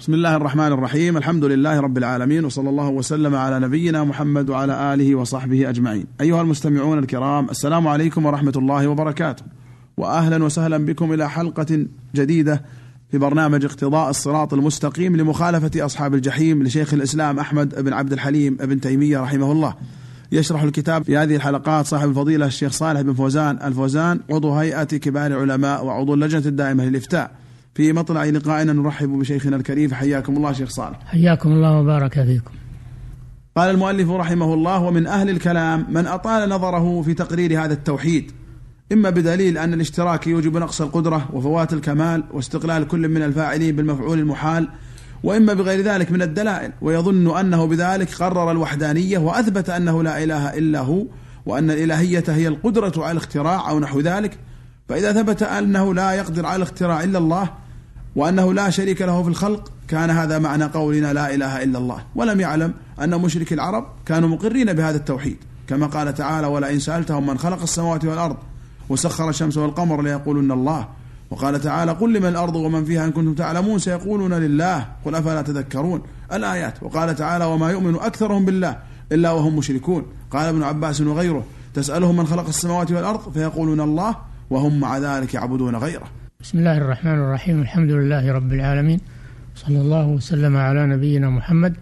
بسم الله الرحمن الرحيم الحمد لله رب العالمين وصلى الله وسلم على نبينا محمد وعلى آله وصحبه أجمعين أيها المستمعون الكرام السلام عليكم ورحمة الله وبركاته وأهلا وسهلا بكم إلى حلقة جديدة في برنامج اقتضاء الصراط المستقيم لمخالفة أصحاب الجحيم لشيخ الإسلام أحمد بن عبد الحليم بن تيمية رحمه الله يشرح الكتاب في هذه الحلقات صاحب الفضيلة الشيخ صالح بن فوزان الفوزان عضو هيئة كبار العلماء وعضو اللجنة الدائمة للإفتاء في مطلع لقائنا نرحب بشيخنا الكريم حياكم الله شيخ صالح. حياكم الله وبارك فيكم. قال المؤلف رحمه الله ومن أهل الكلام من أطال نظره في تقرير هذا التوحيد إما بدليل أن الاشتراك يوجب نقص القدرة وفوات الكمال واستقلال كل من الفاعلين بالمفعول المحال وإما بغير ذلك من الدلائل ويظن أنه بذلك قرر الوحدانية وأثبت أنه لا إله إلا هو وأن الإلهية هي القدرة على الاختراع أو نحو ذلك فإذا ثبت أنه لا يقدر على الاختراع إلا الله وأنه لا شريك له في الخلق كان هذا معنى قولنا لا إله إلا الله. ولم يعلم أن مشرك العرب كانوا مقرين بهذا التوحيد. كما قال تعالى ولئن سألتهم من خلق السماوات والأرض وسخر الشمس والقمر ليقولن الله وقال تعالى قل لمن الأرض ومن فيها إن كنتم تعلمون سيقولون لله قل أفلا تذكرون الآيات؟ وقال تعالى وما يؤمن أكثرهم بالله إلا وهم مشركون قال ابن عباس وغيره تسألهم من خلق السماوات والأرض فيقولون الله وهم مع ذلك يعبدون غيره بسم الله الرحمن الرحيم الحمد لله رب العالمين صلى الله وسلم على نبينا محمد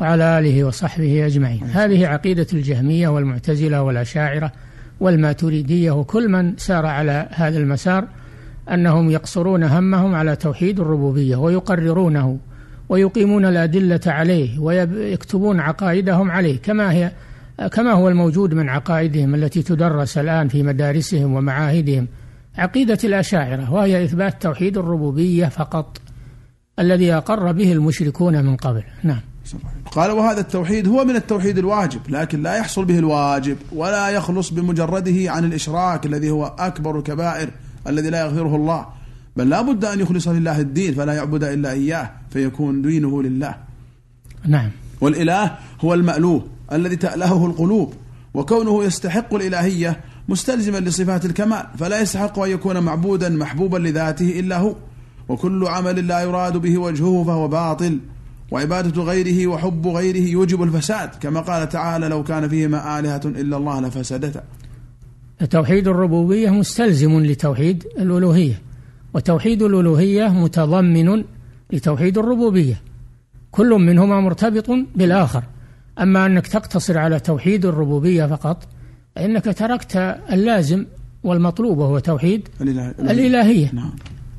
وعلى آله وصحبه أجمعين هذه عقيدة الجهمية والمعتزلة والأشاعرة والماتريدية وكل من سار على هذا المسار أنهم يقصرون همهم على توحيد الربوبية ويقررونه ويقيمون الأدلة عليه ويكتبون عقائدهم عليه كما هي كما هو الموجود من عقائدهم التي تدرس الآن في مدارسهم ومعاهدهم عقيدة الأشاعرة وهي إثبات توحيد الربوبية فقط الذي أقر به المشركون من قبل. نعم. قال وهذا التوحيد هو من التوحيد الواجب لكن لا يحصل به الواجب ولا يخلص بمجرده عن الإشراك الذي هو أكبر الكبائر الذي لا يغفره الله. بل لا بد أن يخلص لله الدين فلا يعبد إلا إياه فيكون دينه لله. نعم. والإله هو المألوه الذي تألهه القلوب وكونه يستحق الإلهية مستلزما لصفات الكمال فلا يستحق أن يكون معبودا محبوبا لذاته إلا هو وكل عمل لا يراد به وجهه فهو باطل وعبادة غيره وحب غيره يوجب الفساد كما قال تعالى لو كان فيهما آلهة إلا الله لفسدتا. توحيد الربوبية مستلزم لتوحيد الألوهية وتوحيد الألوهية متضمن لتوحيد الربوبية كل منهما مرتبط بالآخر أما أنك تقتصر على توحيد الربوبية فقط فإنك تركت اللازم والمطلوب وهو توحيد الإلهية. نعم.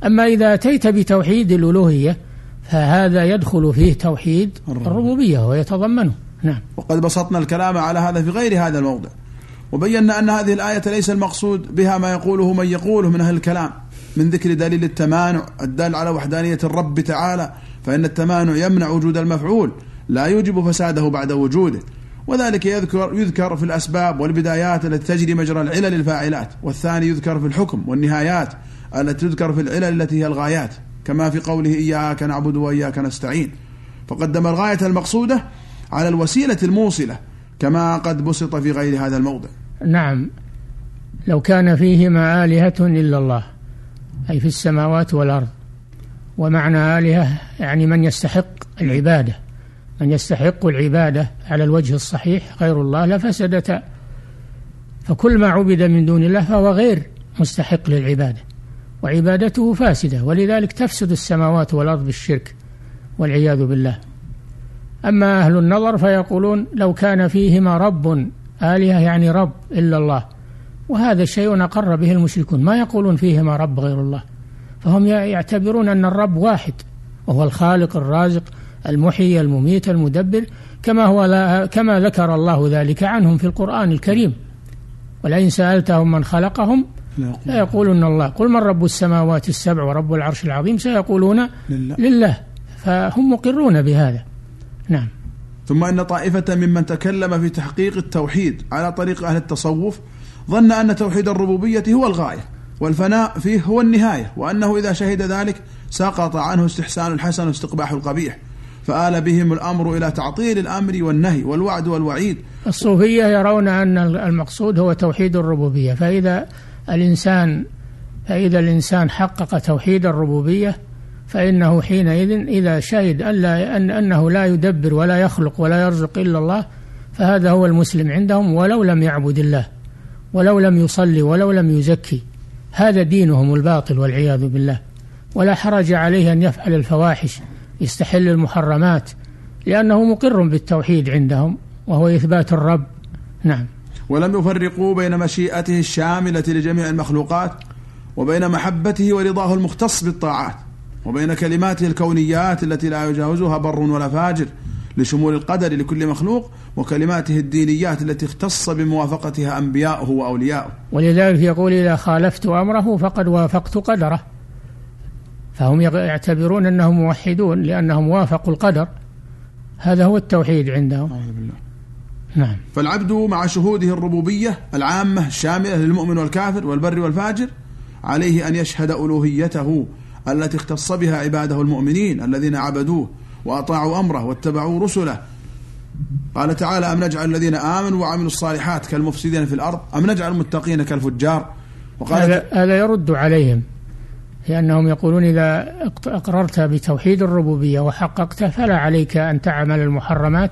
أما إذا أتيت بتوحيد الألوهية فهذا يدخل فيه توحيد الربوبية ويتضمنه. نعم. وقد بسطنا الكلام على هذا في غير هذا الموضع. وبينا أن هذه الآية ليس المقصود بها ما يقوله من يقوله من أهل الكلام من ذكر دليل التمانع الدال على وحدانية الرب تعالى فإن التمانع يمنع وجود المفعول لا يوجب فساده بعد وجوده. وذلك يذكر يذكر في الأسباب والبدايات التي تجري مجرى العلل الفاعلات والثاني يذكر في الحكم والنهايات التي تذكر في العلل التي هي الغايات كما في قوله إياك نعبد وإياك نستعين. فقدم الغاية المقصودة على الوسيلة الموصلة كما قد بسط في غير هذا الموضع. نعم. لو كان فيهما آلهة إلا الله أي في السماوات والأرض ومعنى آلهة يعني من يستحق العبادة. من يستحق العبادة على الوجه الصحيح غير الله لفسدتا فكل ما عبد من دون الله فهو غير مستحق للعبادة وعبادته فاسدة ولذلك تفسد السماوات والأرض بالشرك والعياذ بالله. أما أهل النظر فيقولون لو كان فيهما رب آلهة يعني رب إلا الله وهذا الشيء أقر به المشركون ما يقولون فيهما رب غير الله فهم يعتبرون أن الرب واحد وهو الخالق الرازق المحيي المميت المدبر كما هو لا كما ذكر الله ذلك عنهم في القرآن الكريم. ولئن سألتهم من خلقهم لا يقولون. الله. قل من رب السماوات السبع ورب العرش العظيم؟ سيقولون لله, لله. فهم مقرون بهذا. نعم. ثم إن طائفة ممن تكلم في تحقيق التوحيد على طريق أهل التصوف ظن أن توحيد الربوبية هو الغاية والفناء فيه هو النهاية وأنه إذا شهد ذلك سقط عنه استحسان الحسن واستقباح القبيح. فآل بهم الأمر إلى تعطيل الأمر والنهي والوعد والوعيد. الصوفية يرون أن المقصود هو توحيد الربوبية فإذا الإنسان فإذا الإنسان حقق توحيد الربوبية فإنه حينئذ إذا شهد أن, لا أن أنه لا يدبر ولا يخلق ولا يرزق إلا الله فهذا هو المسلم عندهم ولو لم يعبد الله ولو لم يصلي ولو لم يزكي. هذا دينهم الباطل والعياذ بالله. ولا حرج عليه أن يفعل الفواحش. يستحل المحرمات لأنه مقر بالتوحيد عندهم وهو إثبات الرب نعم ولم يفرقوا بين مشيئته الشاملة لجميع المخلوقات وبين محبته ورضاه المختص بالطاعات وبين كلماته الكونيات التي لا يجاوزها بر ولا فاجر لشمول القدر لكل مخلوق وكلماته الدينيات التي اختص بموافقتها أنبياؤه وأولياؤه. ولذلك يقول إذا خالفت أمره فقد وافقت قدره. فهم يعتبرون أنهم موحدون لأنهم وافقوا القدر. هذا هو التوحيد عندهم. بالله. نعم. فالعبد مع شهوده الربوبية العامة الشاملة للمؤمن والكافر والبر والفاجر عليه أن يشهد ألوهيته التي اختص بها عباده المؤمنين الذين عبدوه وأطاعوا أمره واتبعوا رسله قال تعالى أم نجعل الذين آمنوا وعملوا الصالحات كالمفسدين في الأرض أم نجعل المتقين كالفجار وقال هذا, هذا يرد عليهم لأنهم يقولون إذا أقررت بتوحيد الربوبية وحققته فلا عليك أن تعمل المحرمات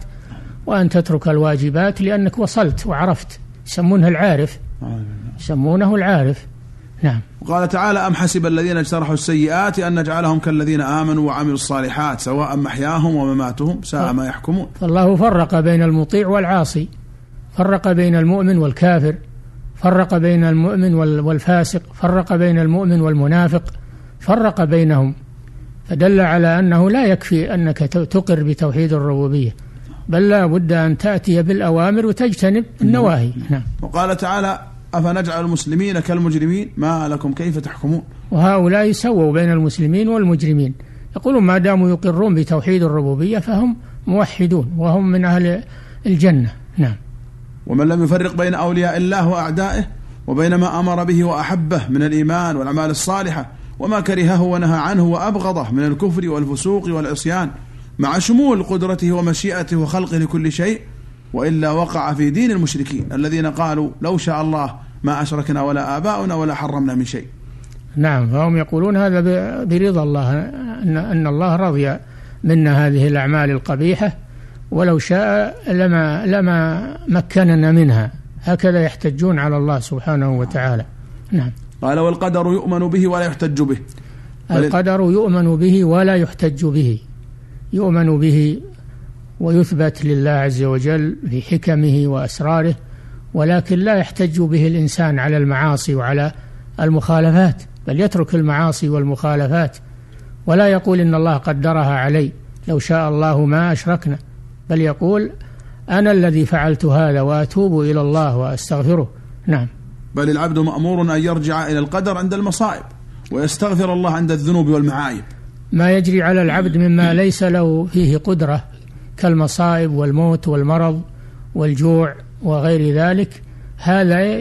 وأن تترك الواجبات لأنك وصلت وعرفت. يسمونه العارف. يسمونه العارف. نعم. وقال تعالى أم حسب الذين اجترحوا السيئات أن نجعلهم كالذين آمنوا وعملوا الصالحات سواء محياهم ومماتهم ساء ما يحكمون. فالله فرق بين المطيع والعاصي فرق بين المؤمن والكافر فرق بين المؤمن والفاسق فرق بين المؤمن والمنافق. فرق بينهم فدل على أنه لا يكفي أنك تقر بتوحيد الربوبية بل لا بد أن تأتي بالأوامر وتجتنب النواهي. نعم. وقال تعالى أفنجعل المسلمين كالمجرمين؟ ما لكم كيف تحكمون؟ وهؤلاء سووا بين المسلمين والمجرمين. يقولون ما داموا يقرون بتوحيد الربوبية فهم موحدون وهم من أهل الجنة. نعم. ومن لم يفرق بين أولياء الله وأعدائه وبين ما أمر به وأحبه من الإيمان والأعمال الصالحة وما كرهه ونهى عنه وأبغضه من الكفر والفسوق والعصيان مع شمول قدرته ومشيئته وخلقه لكل شيء وإلا وقع في دين المشركين الذين قالوا لو شاء الله ما أشركنا ولا آباؤنا ولا حرمنا من شيء. نعم فهم يقولون هذا برضا الله ان أن الله رضي منا هذه الأعمال القبيحة ولو شاء لما لما مكننا منها هكذا يحتجون على الله سبحانه وتعالى. نعم. قال والقدر يؤمن به ولا يحتج به. القدر يؤمن به ولا يحتج به. يؤمن به ويثبت لله عز وجل في حكمه وأسراره ولكن لا يحتج به الإنسان على المعاصي وعلى المخالفات بل يترك المعاصي والمخالفات ولا يقول إن الله قدرها علي لو شاء الله ما أشركنا بل يقول أنا الذي فعلت هذا وأتوب إلى الله وأستغفره نعم بل العبد مأمور أن يرجع إلى القدر عند المصائب ويستغفر الله عند الذنوب والمعايب. ما يجري على العبد مما ليس له فيه قدرة كالمصائب والموت والمرض والجوع وغير ذلك هذا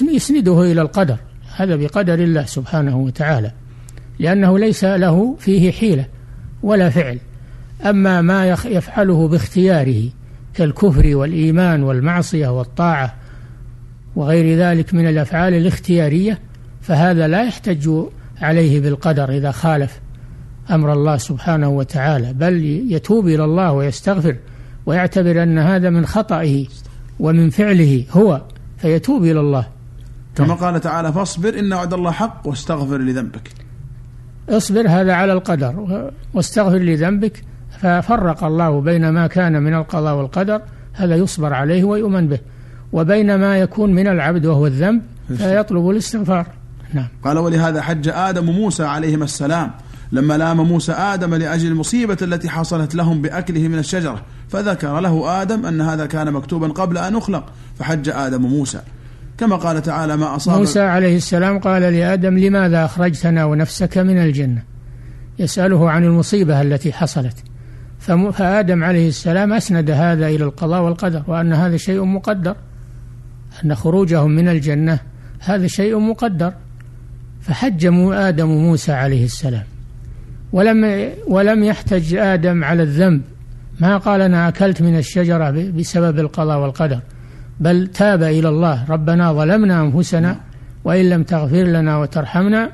يسنده إلى القدر. هذا بقدر الله سبحانه وتعالى لأنه ليس له فيه حيلة ولا فعل. أما ما يفعله باختياره كالكفر والإيمان والمعصية والطاعة وغير ذلك من الأفعال الاختيارية فهذا لا يحتج عليه بالقدر إذا خالف أمر الله سبحانه وتعالى بل يتوب إلى الله ويستغفر ويعتبر أن هذا من خطئه ومن فعله هو فيتوب إلى الله. كما قال تعالى فاصبر إن وعد الله حق واستغفر لذنبك. اصبر هذا على القدر واستغفر لذنبك ففرق الله بين ما كان من القضاء والقدر هذا يصبر عليه ويؤمن به. وبين ما يكون من العبد وهو الذنب فيطلب الاستغفار. نعم. قال ولهذا حج آدم موسى عليهما السلام. لما لام موسى آدم لأجل المصيبة التي حصلت لهم بأكله من الشجرة فذكر له آدم أن هذا كان مكتوبا قبل أن يخلق فحج آدم موسى. كما قال تعالى ما أصاب موسى عليه السلام قال لآدم لماذا أخرجتنا ونفسك من الجنة؟ يسأله عن المصيبة التي حصلت. فآدم عليه السلام أسند هذا إلى القضاء والقدر وأن هذا شيء مقدر. أن خروجهم من الجنة هذا شيء مقدر. فحج آدم موسى عليه السلام. ولم ولم يحتج آدم على الذنب. ما قال أنا أكلت من الشجرة بسبب القضاء والقدر. بل تاب إلى الله. ربنا ظلمنا أنفسنا وإن لم تغفر لنا وترحمنا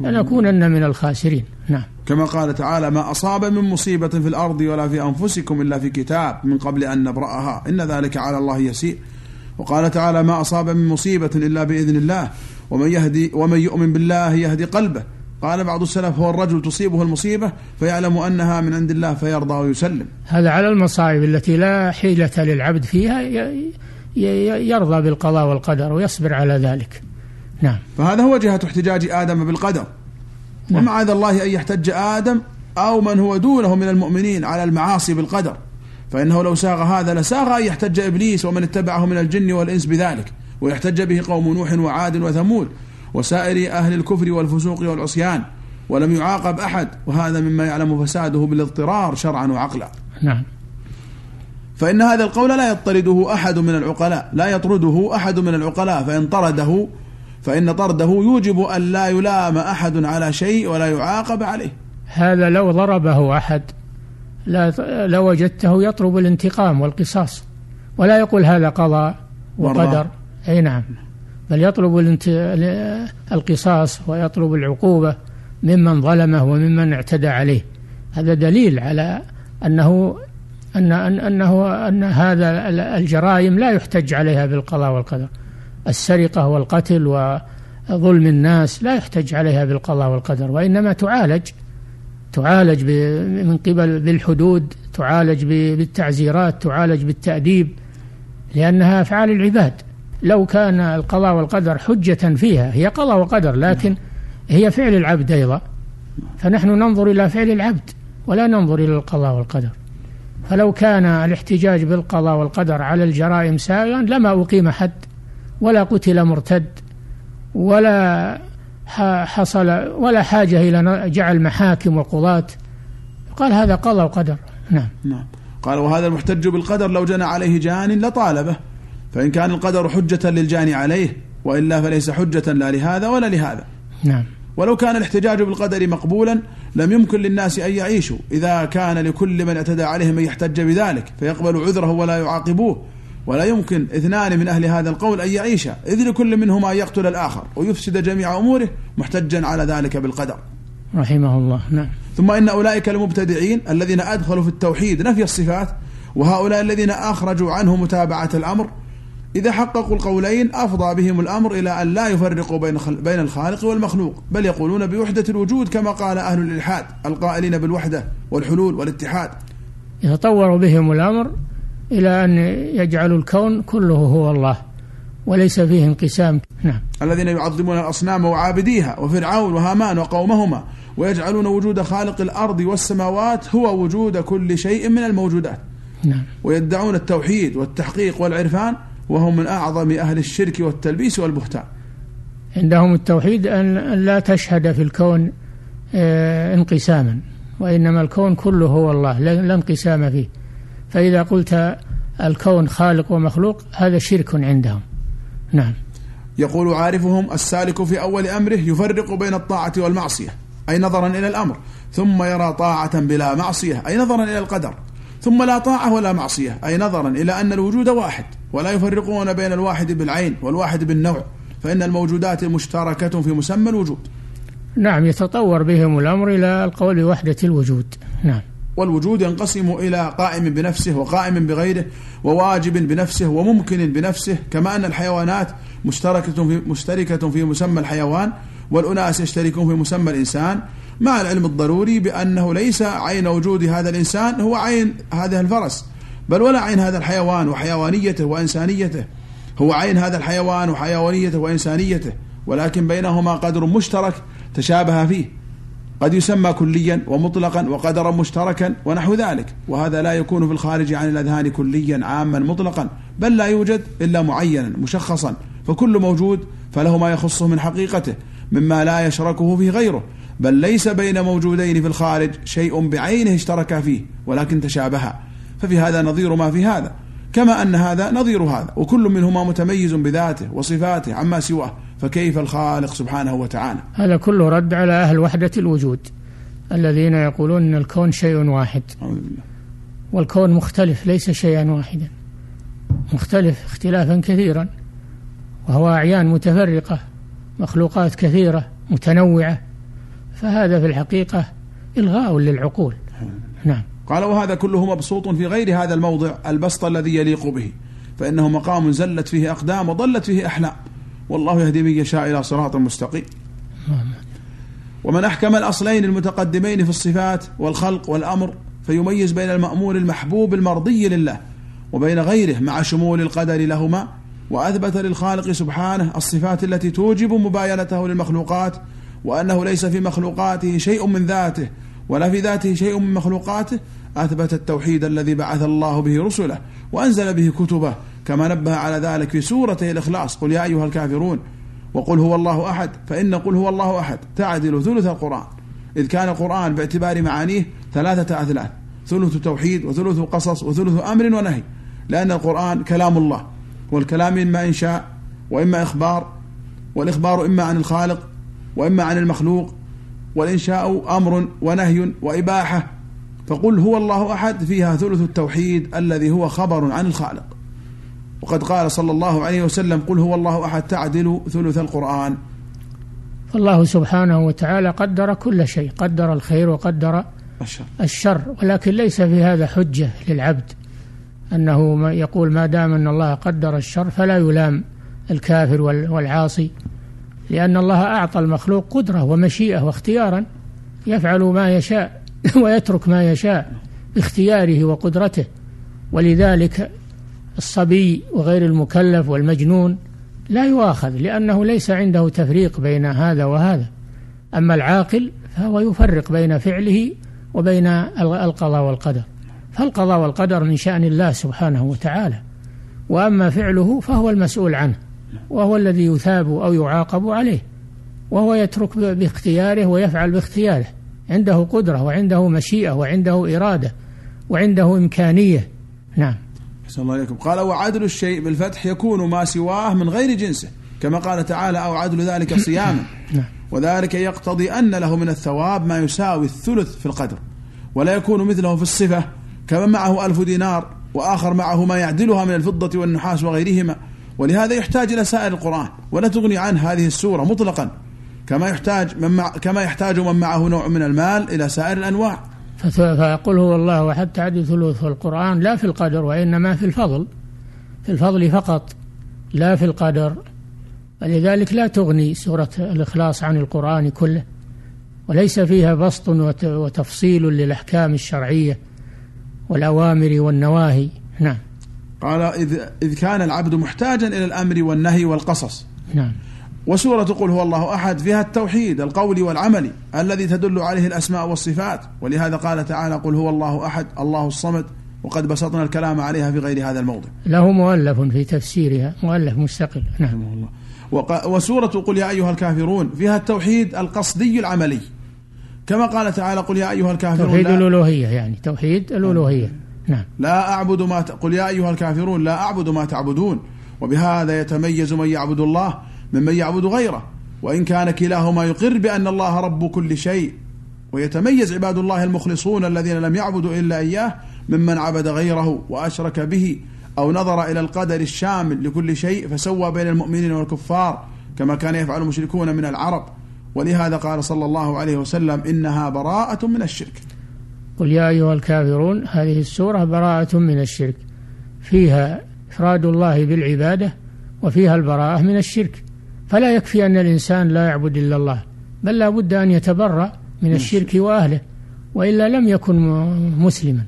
لنكونن من الخاسرين. نعم. كما قال تعالى ما أصاب من مصيبة في الأرض ولا في أنفسكم إلا في كتاب من قبل أن نبرأها. إن ذلك على الله يسير. وقال تعالى ما أصاب من مصيبة إلا بإذن الله ومن يهدي ومن يؤمن بالله يهدي قلبه. قال بعض السلف هو الرجل تصيبه المصيبة فيعلم أنها من عند الله فيرضى ويسلم. هذا على المصائب التي لا حيلة للعبد فيها يرضى بالقضاء والقدر ويصبر على ذلك. نعم. فهذا هو جهة احتجاج آدم بالقدر. نعم. ومعاذ الله أن يحتج آدم أو من هو دونه من المؤمنين على المعاصي بالقدر. فإنه لو ساغ هذا لساغ أن يحتج إبليس ومن اتبعه من الجن والإنس بذلك ويحتج به قوم نوح وعاد وثمود وسائر أهل الكفر والفسوق والعصيان ولم يعاقب أحد وهذا مما يعلم فساده بالاضطرار شرعا وعقلا. نعم. فإن هذا القول لا يطرده أحد من العقلاء لا يطرده أحد من العقلاء فإن طرده فإن طرده يوجب أن لا يلام أحد على شيء ولا يعاقب عليه. هذا لو ضربه أحد لوجدته يطلب الانتقام والقصاص. ولا يقول هذا قضاء وقدر. أي نعم. بل يطلب القصاص ويطلب العقوبة ممن ظلمه وممن اعتدى عليه. هذا دليل على أنه أن أنه أن هذا الجرائم لا يحتج عليها بالقضاء والقدر. السرقة والقتل وظلم الناس لا يحتج عليها بالقضاء والقدر وإنما تعالج تعالج من قبل بالحدود تعالج بالتعزيرات تعالج بالتأديب لأنها أفعال العباد. لو كان القضاء والقدر حجة فيها هي قضاء وقدر لكن هي فعل العبد أيضا. فنحن ننظر إلى فعل العبد ولا ننظر إلى القضاء والقدر. فلو كان الاحتجاج بالقضاء والقدر على الجرائم سائغا لما أقيم حد ولا قتل مرتد ولا حصل ولا حاجة إلى جعل محاكم وقضاة. قال هذا قضاء وقدر. نعم. نعم. قال وهذا المحتج بالقدر لو جنى عليه جان لطالبه. فإن كان القدر حجة للجاني عليه وإلا فليس حجة لا لهذا ولا لهذا. نعم. ولو كان الاحتجاج بالقدر مقبولا لم يمكن للناس أن يعيشوا. إذا كان لكل من اعتدى عليهم أن يحتج بذلك فيقبل عذره ولا يعاقبوه. ولا يمكن اثنان من أهل هذا القول أن يعيشا إذ لكل منهما يقتل الآخر ويفسد جميع أموره محتجا على ذلك بالقدر. رحمه الله نعم. ثم إن أولئك المبتدعين الذين أدخلوا في التوحيد نفي الصفات وهؤلاء الذين أخرجوا عنه متابعة الأمر إذا حققوا القولين أفضى بهم الأمر إلى أن لا يفرقوا بين بين الخالق والمخلوق بل يقولون بوحدة الوجود كما قال أهل الإلحاد القائلين بالوحدة والحلول والاتحاد. يتطور بهم الأمر إلى أن يجعلوا الكون كله هو الله وليس فيه انقسام. نعم. الذين يعظمون الأصنام وعابديها وفرعون وهامان وقومهما ويجعلون وجود خالق الأرض والسماوات هو وجود كل شيء من الموجودات. نعم. ويدعون التوحيد والتحقيق والعرفان وهم من أعظم أهل الشرك والتلبيس والبهتان. عندهم التوحيد أن لا تشهد في الكون آه، انقساما وإنما الكون كله هو الله لا انقسام فيه. فإذا قلت الكون خالق ومخلوق هذا شرك عندهم. نعم. يقول عارفهم السالك في أول أمره يفرق بين الطاعة والمعصية أي نظرا إلى الأمر ثم يرى طاعة بلا معصية أي نظرا إلى القدر ثم لا طاعة ولا معصية أي نظرا إلى أن الوجود واحد ولا يفرقون بين الواحد بالعين والواحد بالنوع فإن الموجودات مشتركة في مسمى الوجود. نعم يتطور بهم الأمر إلى القول بوحدة الوجود. نعم. والوجود ينقسم إلى قائم بنفسه وقائم بغيره وواجب بنفسه وممكن بنفسه كما أن الحيوانات مشتركة في مشتركة في مسمى الحيوان والأناس يشتركون في مسمى الإنسان. مع العلم الضروري بأنه ليس عين وجود هذا الإنسان هو عين هذا الفرس بل ولا عين هذا الحيوان وحيوانيته وإنسانيته. هو عين هذا الحيوان وحيوانيته وإنسانيته ولكن بينهما قدر مشترك تشابه فيه. قد يسمى كليا ومطلقا وقدرا مشتركا ونحو ذلك. وهذا لا يكون في الخارج عن الأذهان كليا عاما مطلقا بل لا يوجد إلا معينا مشخصا. فكل موجود فله ما يخصه من حقيقته مما لا يشركه فيه غيره. بل ليس بين موجودين في الخارج شيء بعينه اشتركا فيه ولكن تشابها. ففي هذا نظير ما في هذا. كما أن هذا نظير هذا وكل منهما متميز بذاته وصفاته عما سواه. فكيف الخالق سبحانه وتعالى؟ هذا كله رد على أهل وحدة الوجود الذين يقولون أن الكون شيء واحد. والكون مختلف ليس شيئا واحدا. مختلف اختلافا كثيرا. وهو أعيان متفرقة مخلوقات كثيرة متنوعة. فهذا في الحقيقة إلغاء للعقول. نعم. قال وهذا كله مبسوط في غير هذا الموضع البسط الذي يليق به. فإنه مقام زلت فيه أقدام وضلت فيه أحلام. والله يهدي من يشاء إلى صراط مستقيم. ومن أحكم الأصلين المتقدمين في الصفات والخلق والأمر فيميز بين المأمور المحبوب المرضي لله وبين غيره مع شمول القدر لهما وأثبت للخالق سبحانه الصفات التي توجب مباينته للمخلوقات وأنه ليس في مخلوقاته شيء من ذاته ولا في ذاته شيء من مخلوقاته أثبت التوحيد الذي بعث الله به رسله وأنزل به كتبه كما نبه على ذلك في سورة الإخلاص قل يا أيها الكافرون وقل هو الله أحد فإن قل هو الله أحد تعدل ثلث القرآن. إذ كان القرآن باعتبار معانيه ثلاثة أثلاث ثلث توحيد وثلث قصص وثلث أمر ونهي لأن القرآن كلام الله والكلام إما إنشاء وإما إخبار والإخبار إما عن الخالق وإما عن المخلوق والإنشاء أمر ونهي وإباحة فقل هو الله أحد فيها ثلث التوحيد الذي هو خبر عن الخالق. وقد قال صلى الله عليه وسلم قل هو الله أحد تعدل ثلث القرآن. فالله سبحانه وتعالى قدر كل شيء قدر الخير وقدر الشر, الشر ولكن ليس في هذا حجة للعبد أنه يقول ما دام أن الله قدر الشر فلا يلام الكافر والعاصي. لأن الله أعطى المخلوق قدرة ومشيئة واختيارا يفعل ما يشاء ويترك ما يشاء باختياره وقدرته. ولذلك الصبي وغير المكلف والمجنون لا يؤاخذ لأنه ليس عنده تفريق بين هذا وهذا. أما العاقل فهو يفرق بين فعله وبين القضاء والقدر. فالقضاء والقدر من شأن الله سبحانه وتعالى. وأما فعله فهو المسؤول عنه وهو الذي يثاب أو يعاقب عليه وهو يترك باختياره ويفعل باختياره. عنده قدرة وعنده مشيئة وعنده إرادة وعنده إمكانية. نعم. أحسن الله عليكم. قال وعدل الشيء بالفتح يكون ما سواه من غير جنسه كما قال تعالى أو عدل ذلك صياما. نعم. وذلك يقتضي أن له من الثواب ما يساوي الثلث في القدر ولا يكون مثله في الصفة كمن معه ألف دينار وآخر معه ما يعدلها من الفضة والنحاس وغيرهما. ولهذا يحتاج إلى سائر القرآن ولا تغني عنه هذه السورة مطلقا كما يحتاج من مع كما يحتاج من معه نوع من المال إلى سائر الأنواع. فيقول هو الله أحد تعد ثلث القرآن لا في القدر وإنما في الفضل في الفضل فقط لا في القدر. ولذلك لا تغني سورة الإخلاص عن القرآن كله وليس فيها بسط وتفصيل للأحكام الشرعية والأوامر والنواهي. نعم. قال إذ, إذ كان العبد محتاجا إلى الأمر والنهي والقصص. نعم. وسورة قل هو الله أحد فيها التوحيد القولي والعملي الذي تدل عليه الأسماء والصفات. ولهذا قال تعالى قل هو الله أحد الله الصمد وقد بسطنا الكلام عليها في غير هذا الموضع. له مؤلف في تفسيرها مؤلف مستقل. نعم. الله. وسورة قل يا أيها الكافرون فيها التوحيد القصدي العملي. كما قال تعالى قل يا أيها الكافرون توحيد الألوهية يعني توحيد الألوهية. نعم. لا أعبد ما ت... قل يا أيها الكافرون لا أعبد ما تعبدون. وبهذا يتميز من يعبد الله ممن يعبد غيره وإن كان كلاهما يقر بأن الله رب كل شيء ويتميز عباد الله المخلصون الذين لم يعبدوا إلا إياه ممن عبد غيره وأشرك به أو نظر إلى القدر الشامل لكل شيء فسوى بين المؤمنين والكفار كما كان يفعل المشركون من العرب. ولهذا قال صلى الله عليه وسلم إنها براءة من الشرك. قل يا أيها الكافرون هذه السورة براءة من الشرك فيها إفراد الله بالعبادة وفيها البراءة من الشرك. فلا يكفي أن الإنسان لا يعبد إلا الله بل لا بد أن يتبرأ من الشرك وأهله وإلا لم يكن مسلما.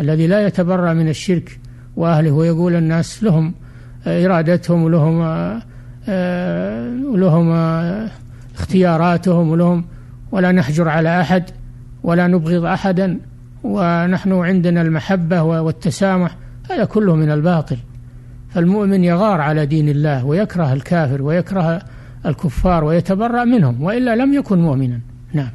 الذي لا يتبرأ من الشرك وأهله ويقول الناس لهم إرادتهم ولهم ولهم اختياراتهم ولهم ولا نحجر على أحد ولا نبغض أحدا ونحن عندنا المحبة والتسامح هذا كله من الباطل. فالمؤمن يغار على دين الله ويكره الكافر ويكره الكفار ويتبرأ منهم وإلا لم يكن مؤمنا. نعم.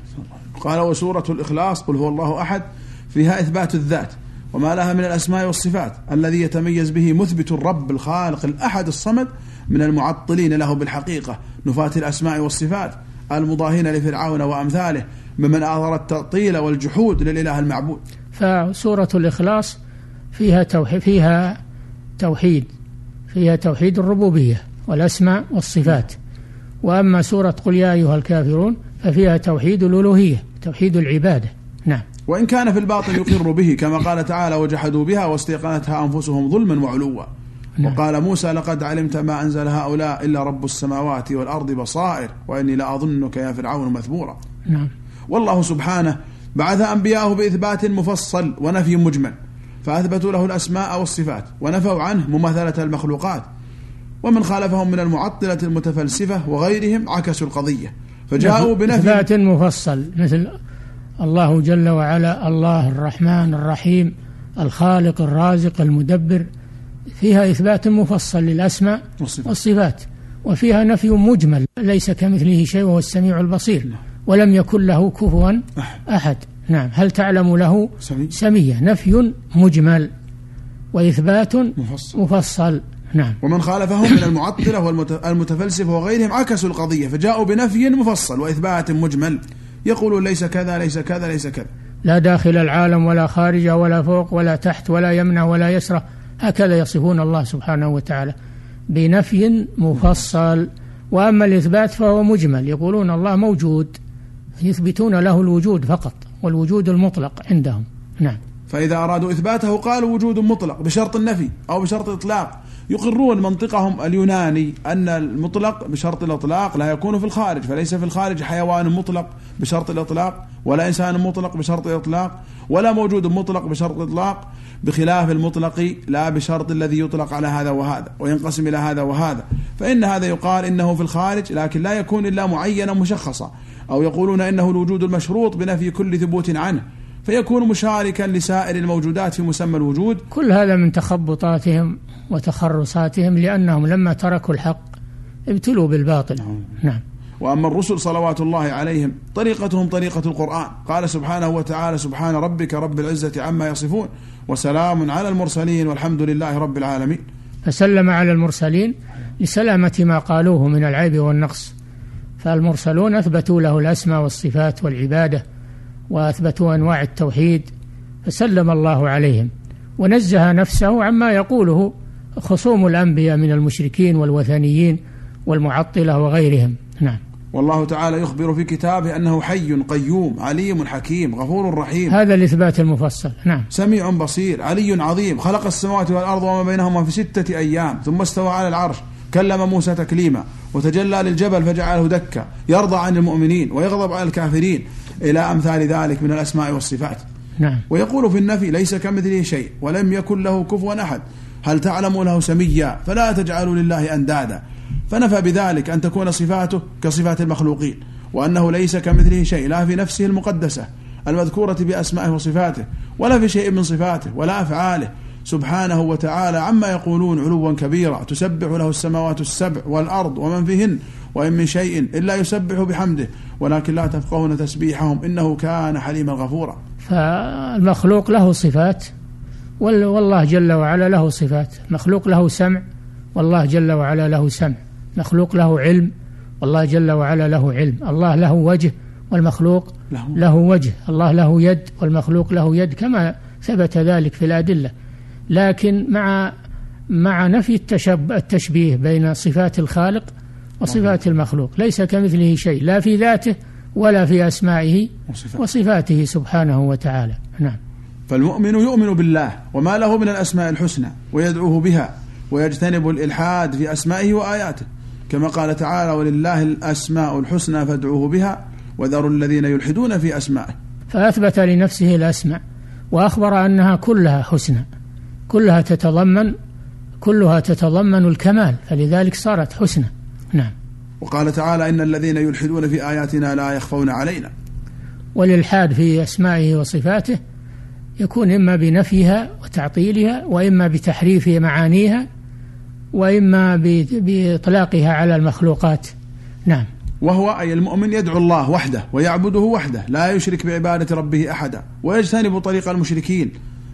قال وسورة الإخلاص قل هو الله أحد فيها إثبات الذات وما لها من الأسماء والصفات الذي يتميز به مثبت الرب الخالق الأحد الصمد من المعطلين له بالحقيقة نفاة الأسماء والصفات المضاهين لفرعون وأمثاله ممن آثر التعطيل والجحود للإله المعبود. فسورة الإخلاص فيها توحيد فيها توحيد. فيها توحيد الربوبية والأسماء والصفات. وأما سورة قل يا أيها الكافرون ففيها توحيد الألوهية توحيد العبادة. وإن كان في الباطن يقر به كما قال تعالى وجحدوا بها واستيقنتها أنفسهم ظلما وعلوا نعم. وقال موسى لقد علمت ما أنزل هؤلاء إلا رب السماوات والأرض بصائر وإني لأظنك يا فرعون مثبورا نعم. والله سبحانه بعث أنبياءه بإثبات مفصل ونفي مجمل. فأثبتوا له الأسماء والصفات ونفوا عنه مماثلة المخلوقات ومن خالفهم من المعطلة المتفلسفة وغيرهم عكسوا القضية فجاءوا بنفي إثبات مفصل مثل الله جل وعلا الله الرحمن الرحيم الخالق الرازق المدبر فيها إثبات مفصل للأسماء والصفات. والصفات وفيها نفي مجمل ليس كمثله شيء وهو السميع البصير ولم يكن له كفوا أحد. نعم هل تعلم له سميع. سمية؟ نفي مجمل وإثبات مفصل. مفصل. نعم. ومن خالفهم من المعطلة والمتفلسفة وغيرهم عكسوا القضية فجاءوا بنفي مفصل وإثبات مجمل. يقولون ليس كذا ليس كذا ليس كذا. لا داخل العالم ولا خارجه ولا فوق ولا تحت ولا يمنع ولا يسرى. هكذا يصفون الله سبحانه وتعالى بنفي مفصل. وأما الإثبات فهو مجمل. يقولون الله موجود يثبتون له الوجود فقط. والوجود المطلق عندهم. نعم. فإذا أرادوا إثباته قالوا وجود مطلق بشرط النفي أو بشرط الإطلاق يقرون منطقهم اليوناني أن المطلق بشرط الإطلاق لا يكون في الخارج فليس في الخارج حيوان مطلق بشرط الإطلاق ولا إنسان مطلق بشرط الإطلاق ولا موجود مطلق بشرط الإطلاق بخلاف المطلق لا بشرط الذي يطلق على هذا وهذا وينقسم إلى هذا وهذا. فإن هذا يقال إنه في الخارج لكن لا يكون إلا معينا مشخصا. أو يقولون إنه الوجود المشروط بنفي كل ثبوت عنه فيكون مشاركا لسائر الموجودات في مسمى الوجود. كل هذا من تخبطاتهم وتخرصاتهم لأنهم لما تركوا الحق ابتلوا بالباطل. نعم. وأما الرسل صلوات الله عليهم طريقتهم طريقة القرآن. قال سبحانه وتعالى سبحان ربك رب العزة عما يصفون وسلام على المرسلين والحمد لله رب العالمين. فسلم على المرسلين لسلامة ما قالوه من العيب والنقص. فالمرسلون أثبتوا له الأسماء والصفات والعبادة وأثبتوا أنواع التوحيد فسلم الله عليهم ونزه نفسه عما يقوله خصوم الأنبياء من المشركين والوثنيين والمعطلة وغيرهم. نعم. والله تعالى يخبر في كتابه أنه حي قيوم عليم حكيم غفور رحيم. هذا الإثبات المفصل. نعم. سميع بصير علي عظيم خلق السماوات والأرض وما بينهما في ستة أيام ثم استوى على العرش. كلم موسى تكليما وتجلى للجبل فجعله دكا يرضى عن المؤمنين ويغضب على الكافرين. إلى أمثال ذلك من الأسماء والصفات. نعم. ويقول في النفي ليس كمثله شيء ولم يكن له كفوا أحد. هل تعلم له سميا؟ فلا تجعلوا لله أندادا. فنفى بذلك أن تكون صفاته كصفات المخلوقين وأنه ليس كمثله شيء لا في نفسه المقدسة المذكورة بأسمائه وصفاته ولا في شيء من صفاته ولا أفعاله. سبحانه وتعالى عما يقولون علوا كبيرا. تسبح له السماوات السبع والأرض ومن فيهن وإن من شيء إلا يسبح بحمده. ولكن لا تفقهون تسبيحهم إنه كان حليما غفورا. فالمخلوق له صفات والله جل وعلا له صفات. مخلوق له سمع والله جل وعلا له سمع. مخلوق له علم والله جل وعلا له علم. الله له وجه والمخلوق له, له وجه. الله له يد والمخلوق له يد كما ثبت ذلك في الأدلة. لكن مع مع نفي التشب التشبيه بين صفات الخالق وصفات المخلوق ليس كمثله شيء لا في ذاته ولا في أسمائه وصفاته. وصفاته سبحانه وتعالى. نعم. فالمؤمن يؤمن بالله وما له من الأسماء الحسنى ويدعوه بها ويجتنب الإلحاد في أسمائه وآياته. كما قال تعالى ولله الأسماء الحسنى فادعوه بها وذروا الذين يلحدون في أسمائه. فأثبت لنفسه الأسماء وأخبر أنها كلها حسنى. كلها تتضمن كلها تتضمن الكمال فلذلك صارت حسنى نعم. وقال تعالى إن الذين يلحدون في آياتنا لا يخفون علينا. والإلحاد في أسمائه وصفاته يكون إما بنفيها وتعطيلها وإما بتحريف معانيها وإما بإطلاقها على المخلوقات. نعم. وهو أي المؤمن يدعو الله وحده ويعبده وحده لا يشرك بعبادة ربه أحدا ويجتنب طريق المشركين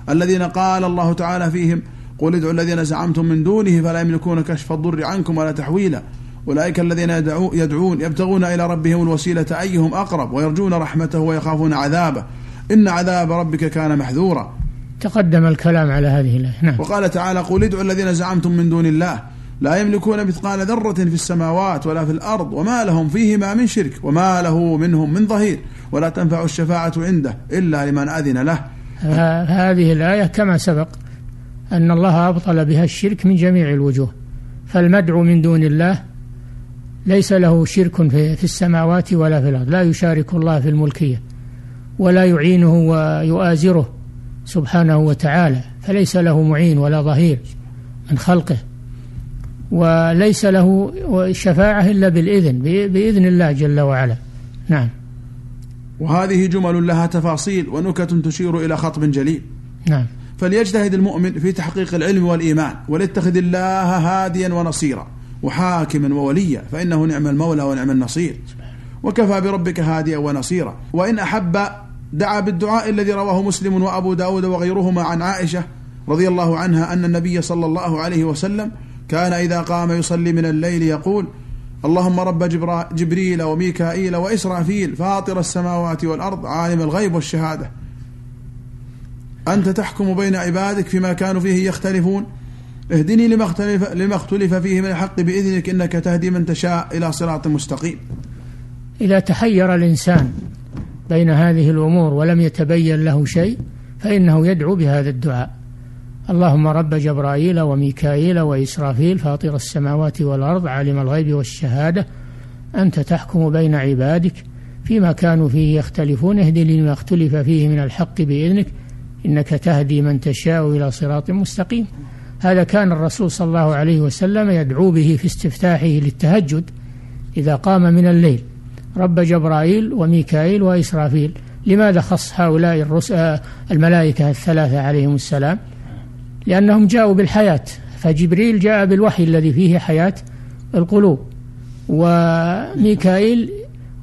الذين قال الله تعالى فيهم قل ادعوا الذين زعمتم من دونه فلا يملكون كشف الضر عنكم ولا تحويلا. أولئك الذين يدعو يدعون يبتغون إلى ربهم الوسيلة أيهم أقرب ويرجون رحمته ويخافون عذابه. إن عذاب ربك كان محذورا. تقدم الكلام على هذه الآية. نعم. وقال تعالى قل ادعوا الذين زعمتم من دون الله. لا يملكون مثقال ذرة في السماوات ولا في الأرض وما لهم فيهما من شرك وما له منهم من ظهير. ولا تنفع الشفاعة عنده إلا لمن أذن له. هذه الآية كما سبق أن الله أبطل بها الشرك من جميع الوجوه فالمدعو من دون الله ليس له شرك في السماوات ولا في الأرض لا يشارك الله في الملكية ولا يعينه ويؤازره سبحانه وتعالى فليس له معين ولا ظهير من خلقه وليس له الشفاعة إلا بالإذن بإذن الله جل وعلا. نعم. وهذه جمل لها تفاصيل ونكت تشير إلى خطب جليل. نعم. فليجتهد المؤمن في تحقيق العلم والإيمان وليتخذ الله هاديا ونصيرا وحاكما ووليا فإنه نعم المولى ونعم النصير. وكفى بربك هاديا ونصيرا. وإن أحب دعا بالدعاء الذي رواه مسلم وأبو داود وغيرهما عن عائشة رضي الله عنها أن النبي صلى الله عليه وسلم كان إذا قام يصلي من الليل يقول اللهم رب جبريل وميكائيل وإسرافيل فاطر السماوات والأرض عالم الغيب والشهادة. أنت تحكم بين عبادك فيما كانوا فيه يختلفون. اهدني لما اختلف, لما اختلف فيه من الحق بإذنك إنك تهدي من تشاء إلى صراط مستقيم. إذا تحير الإنسان بين هذه الأمور ولم يتبين له شيء فإنه يدعو بهذا الدعاء. اللهم رب جبرائيل وميكائيل وإسرافيل فاطر السماوات والأرض عالم الغيب والشهادة أنت تحكم بين عبادك فيما كانوا فيه يختلفون اهدني لما اختلف فيه من الحق بإذنك إنك تهدي من تشاء إلى صراط مستقيم. هذا كان الرسول صلى الله عليه وسلم يدعو به في استفتاحه للتهجد إذا قام من الليل. رب جبرائيل وميكائيل وإسرافيل لماذا خص هؤلاء الملائكة الثلاثة عليهم السلام؟ لأنهم جاءوا بالحياة فجبريل جاء بالوحي الذي فيه حياة القلوب وميكائيل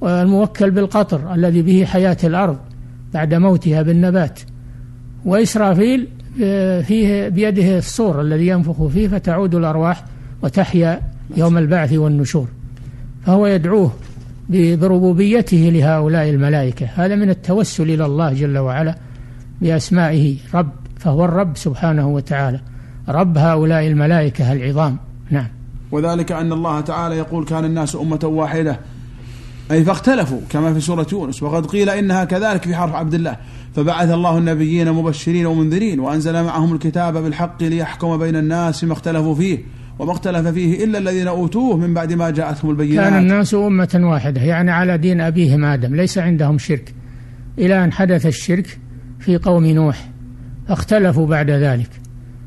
الموكل بالقطر الذي به حياة الأرض بعد موتها بالنبات وإسرافيل فيه بيده الصور الذي ينفخ فيه فتعود الأرواح وتحيا يوم البعث والنشور. فهو يدعوه بربوبيته لهؤلاء الملائكة. هذا من التوسل إلى الله جل وعلا بأسمائه رب فهو الرب سبحانه وتعالى. رب هؤلاء الملائكة العظام. نعم. وذلك أن الله تعالى يقول كان الناس أمة واحدة. أي فاختلفوا كما في سورة يونس. وقد قيل إنها كذلك في حرف عبد الله. فبعث الله النبيين مبشرين ومنذرين وأنزل معهم الكتاب بالحق ليحكم بين الناس فيما اختلفوا فيه. وما اختلف فيه إلا الذين أوتوه من بعد ما جاءتهم البينات. كان الناس أمة واحدة يعني على دين أبيهم آدم. ليس عندهم شرك. إلى أن حدث الشرك في قوم نوح. فاختلفوا بعد ذلك.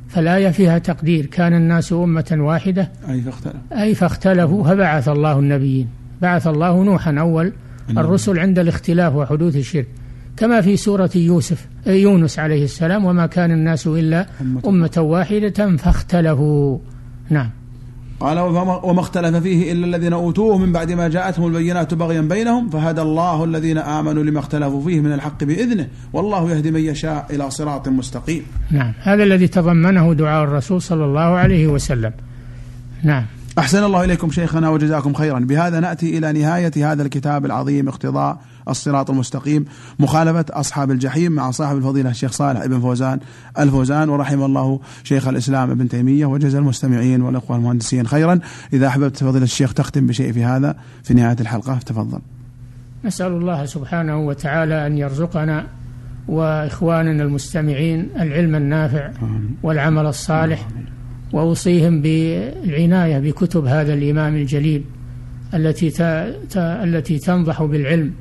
فالآية فيها تقدير كان الناس أمة واحدة. أي فاختلفوا أي فاختلفوا فبعث الله النبيين. بعث الله نوحا أول الرسل عند الاختلاف وحدوث الشرك. كما في سورة يوسف يونس عليه السلام وما كان الناس إلا أمة واحدة فاختلفوا. نعم. قال وما اختلف فيه إلا الذين أوتوه من بعد ما جاءتهم البينات بغيا بينهم فهدى الله الذين آمنوا لما اختلفوا فيه من الحق بإذنه والله يهدي من يشاء إلى صراط مستقيم. نعم. هذا الذي تضمنه دعاء الرسول صلى الله عليه وسلم. نعم. أحسن الله إليكم شيخنا وجزاكم خيرا. بهذا نأتي إلى نهاية هذا الكتاب العظيم اقتضاء الصراط المستقيم. مخالفة أصحاب الجحيم مع صاحب الفضيلة الشيخ صالح بن فوزان الفوزان ورحم الله شيخ الإسلام ابن تيمية وجزا المستمعين والأخوة المهندسين. خيرا إذا أحببت فضيلة الشيخ تختم بشيء في هذا في نهاية الحلقة. تفضل. نسأل الله سبحانه وتعالى أن يرزقنا وإخواننا المستمعين العلم النافع والعمل الصالح وأوصيهم بالعناية بكتب هذا الإمام الجليل التي التي تنضح بالعلم.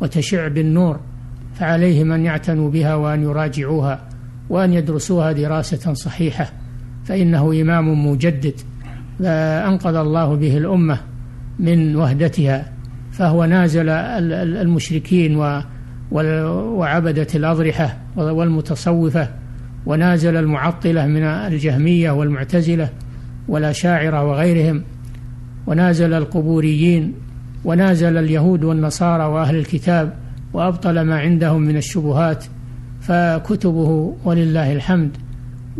وتشع بالنور فعليهم أن يعتنوا بها وأن يراجعوها وأن يدرسوها دراسة صحيحة فإنه إمام مجدد أنقذ الله به الأمة من وهدتها فهو نازل المشركين وعبدة الأضرحة والمتصوفة ونازل المعطلة من الجهمية والمعتزلة والأشاعرة وغيرهم ونازل القبوريين ونازل اليهود والنصارى وأهل الكتاب وأبطل ما عندهم من الشبهات فكتبه ولله الحمد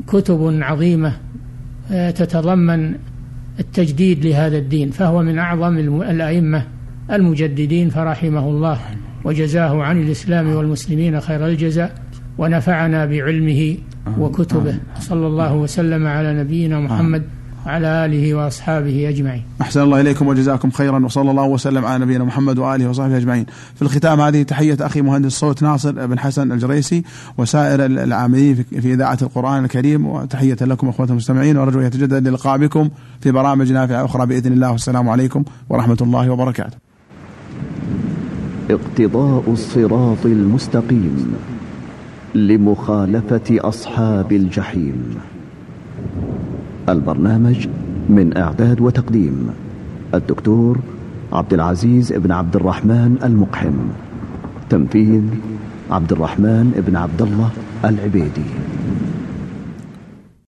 كتب عظيمة آه، تتضمن التجديد لهذا الدين فهو من أعظم الأئمة المجددين فرحمه الله وجزاه عن الإسلام والمسلمين خير الجزاء ونفعنا بعلمه وكتبه. صلى الله وسلم على نبينا محمد وعلى آله وأصحابه أجمعين. أحسن الله إليكم وجزاكم خيرا وصلى الله وسلم على نبينا محمد وآله وصحبه أجمعين. في الختام هذه تحية أخي مهندس الصوت ناصر بن حسن الجريسي وسائر العاملين في إذاعة القرآن الكريم وتحية لكم أخوة المستمعين وأرجو يتجدد لقاء بكم في برامج نافعة أخرى بإذن الله. والسلام عليكم ورحمة الله وبركاته. اقتضاء الصراط المستقيم لمخالفة أصحاب الجحيم. البرنامج من إعداد وتقديم الدكتور عبد العزيز بن عبد الرحمن المقحم تنفيذ عبد الرحمن بن عبد الله العبيدي.